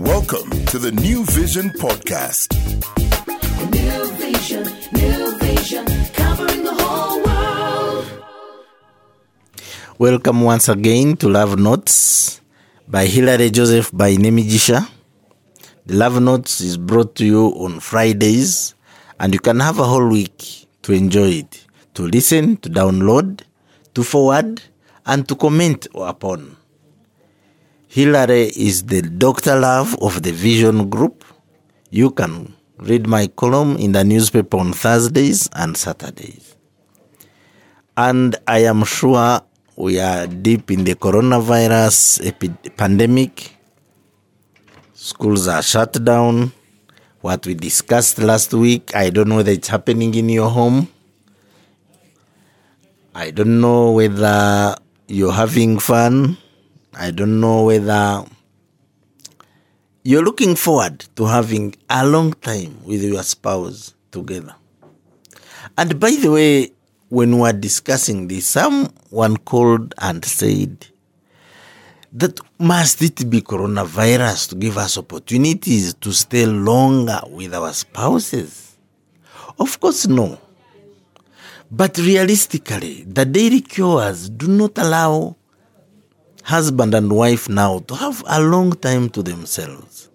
Welcome to the New Vision Podcast. New vision, new vision, covering the whole world. Welcome once again to Love Notes by Hilary Joseph Bainemigisha. The Love Notes is brought to you on Fridays, and you can have a whole week to enjoy it, to listen, to download, to forward, and to comment upon. Hilary is the Dr. Love of the Vision Group. You can read my column in the newspaper on Thursdays and Saturdays. And I am sure we are deep in the coronavirus epi- pandemic. Schools are shut down. What we discussed last week, I don't know whether it's happening in your home. I don't know whether you're having fun. I don't know whether you're looking forward to having a long time with your spouse together. And by the way, when we were discussing this, someone called and said that must it be coronavirus to give us opportunities to stay longer with our spouses? Of course, no. But realistically, the daily cures do not allow husband and wife now to have a long time to themselves.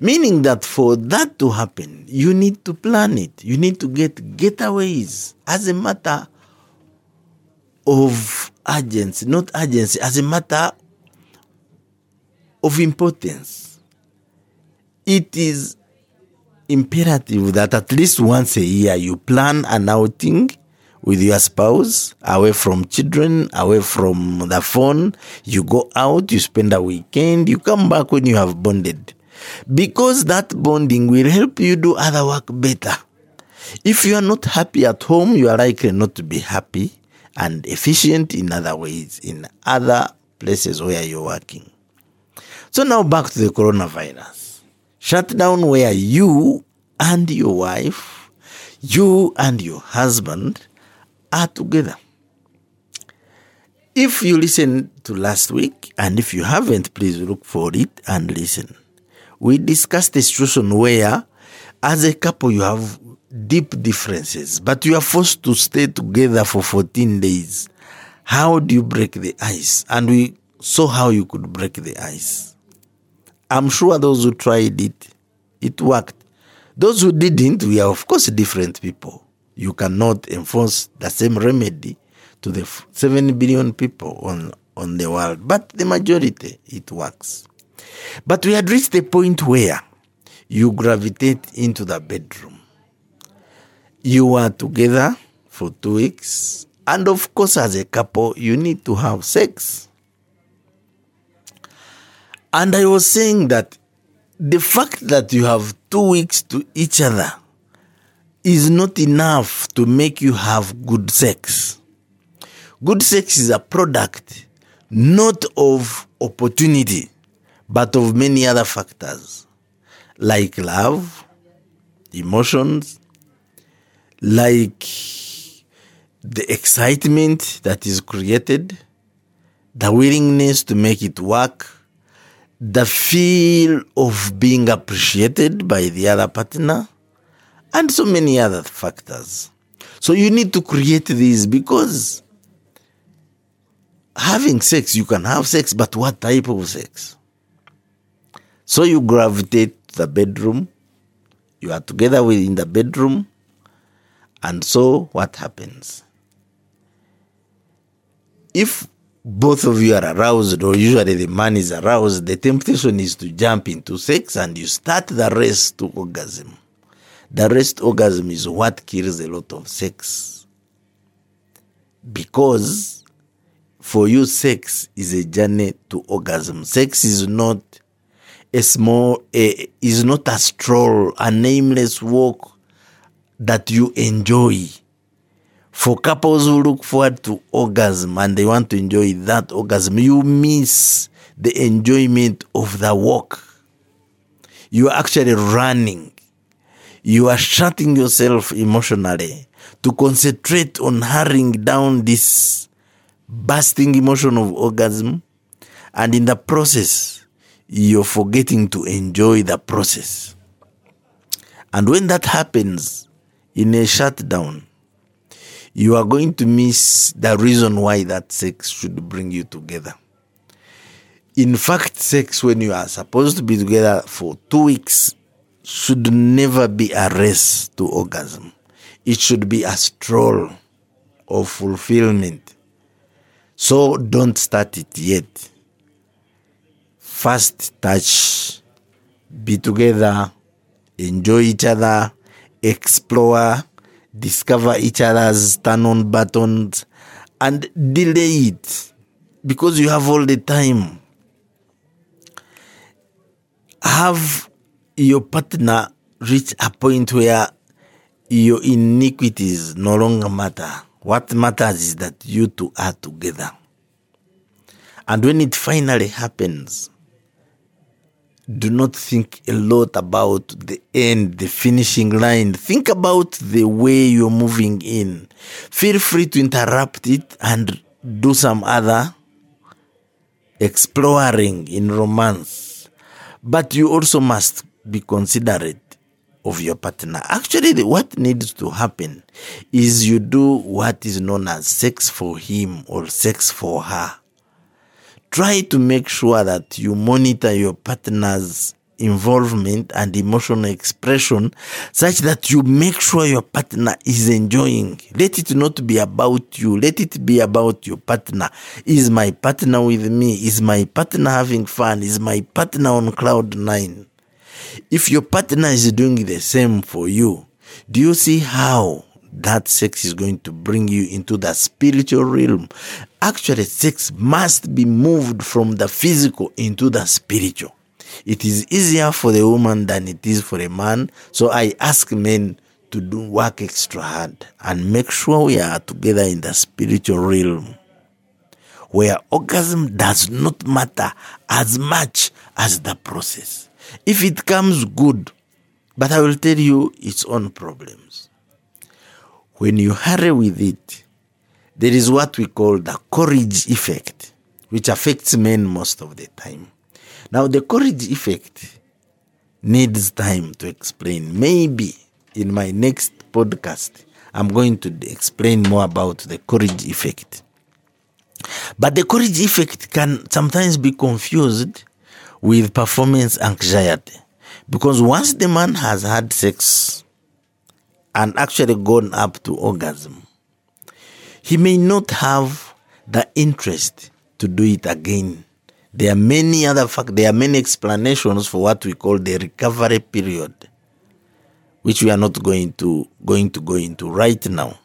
Meaning that for that to happen, you need to plan it. You need to get getaways as a matter of urgency, not urgency, as a matter of importance. It is imperative that at least once a year you plan an outing with your spouse, away from children, away from the phone. You go out, you spend a weekend, you come back when you have bonded. Because that bonding will help you do other work better. If you are not happy at home, you are likely not to be happy and efficient in other ways, in other places where you're working. So now back to the coronavirus. Shutdown where you and your wife, you and your husband are together. If you listen to last week, and if you haven't, please look for it and listen. We discussed a situation where, as a couple, you have deep differences, but you are forced to stay together for 14 days. How do you break the ice? And we saw how you could break the ice. I'm sure those who tried it, it worked. Those who didn't, we are, of course, different people. You cannot enforce the same remedy to the 7 billion people on, on the world, but the majority, it works. But we had reached a point where you gravitate into the bedroom. You are together for two weeks, and of course, as a couple, you need to have sex. And I was saying that the fact that you have two weeks to each other is not enough to make you have good sex. Good sex is a product not of opportunity, but of many other factors like love, emotions, like the excitement that is created, the willingness to make it work, the feel of being appreciated by the other partner, and so many other factors. So you need to create these because having sex, you can have sex, but what type of sex? So you gravitate to the bedroom, you are together within the bedroom, and so what happens? If both of you are aroused, or usually the man is aroused, the temptation is to jump into sex and you start the race to orgasm. The rest orgasm is what kills a lot of sex. Because for you, sex is a journey to orgasm. Sex is not a small, a, is not a stroll, a nameless walk that you enjoy. For couples who look forward to orgasm and they want to enjoy that orgasm, you miss the enjoyment of the walk. You are actually running. You are shutting yourself emotionally to concentrate on hurrying down this bursting emotion of orgasm. And in the process, you're forgetting to enjoy the process. And when that happens in a shutdown, you are going to miss the reason why that sex should bring you together. In fact, sex, when you are supposed to be together for two weeks, should never be a race to orgasm. It should be a stroll of fulfillment. So don't start it yet. First touch, be together, enjoy each other, explore, discover each other's turn on buttons, and delay it because you have all the time. Have your partner reach a point where your iniquities no longer matter. What matters is that you two are together. And when it finally happens, do not think a lot about the end, the finishing line. Think about the way you're moving in. Feel free to interrupt it and do some other exploring in romance. But you also must be considerate of your partner. Actually, the- what needs to happen is you do what is known as sex for him or sex for her try to make sure that you monitor your partner's involvement and emotional expression such that you make sure your partner is enjoying. Let it not be about you. Let it be about your partner. Is my partner with me? Is my partner having fun? Is my partner on cloud nine? If your partner is doing the same for you, do you see how that sex is going to bring you into the spiritual realm? Actually, sex must be moved from the physical into the spiritual. It is easier for the woman than it is for a man. So I ask men to do work extra hard and make sure we are together in the spiritual realm where orgasm does not matter as much as the process. If it comes good, but I will tell you its own problems. When you hurry with it, there is what we call the Coolidge effect, which affects men most of the time. Now, the Coolidge effect needs time to explain. Maybe in my next podcast, I'm going to explain more about the Coolidge effect. But the Coolidge effect can sometimes be confused with performance anxiety because once the man has had sex and actually gone up to orgasm, he may not have the interest to do it again. There are many other fact, there are many explanations for what we call the recovery period, which we are not going to going to go into right now.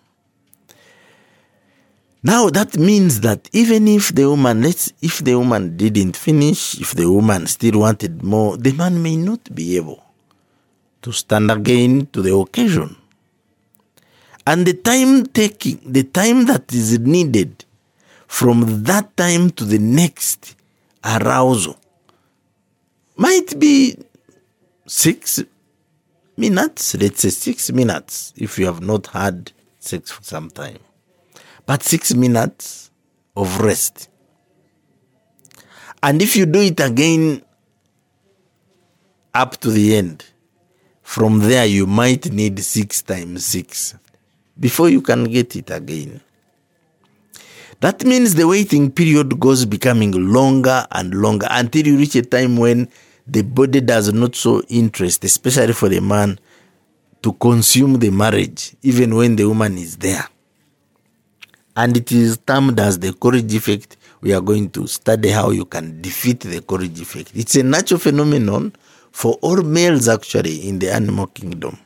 Now that means that even if the woman, let's if the woman didn't finish, if the woman still wanted more, the man may not be able to stand again to the occasion. And the time taking, the time that is needed from that time to the next arousal might be six minutes, let's say six minutes, if you have not had sex for some time. But six minutes of rest. And if you do it again up to the end, from there you might need six times six before you can get it again. That means the waiting period goes becoming longer and longer until you reach a time when the body does not show interest, especially for the man, to consume the marriage, even when the woman is there. And it is termed as the Coolidge effect. We are going to study how you can defeat the Coolidge effect. It's a natural phenomenon for all males actually in the animal kingdom.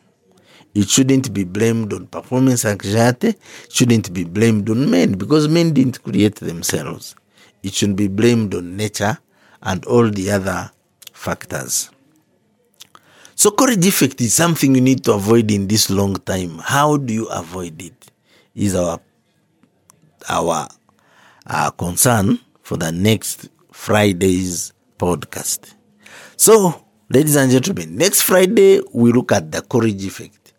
It shouldn't be blamed on performance anxiety, shouldn't be blamed on men because men didn't create themselves. It should be blamed on nature and all the other factors. So courage defect is something you need to avoid in this long time. How do you avoid it? Is our our uh, concern for the next Friday's podcast. So, ladies and gentlemen, next Friday we look at the Coolidge effect.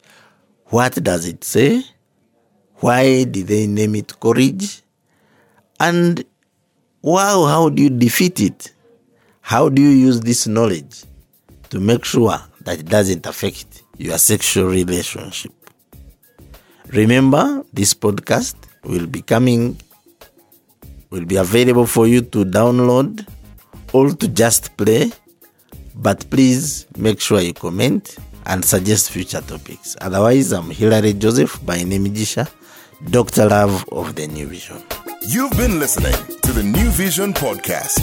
What does it say? Why did they name it Coolidge? And wow, how do you defeat it? How do you use this knowledge to make sure that it doesn't affect your sexual relationship? Remember, this podcast will be coming, will be available for you to download or to just play. But please make sure you comment and suggest future topics. Otherwise, I'm Hilary Joseph Bainemigisha, Dr. Love of the New Vision. You've been listening to the New Vision Podcast.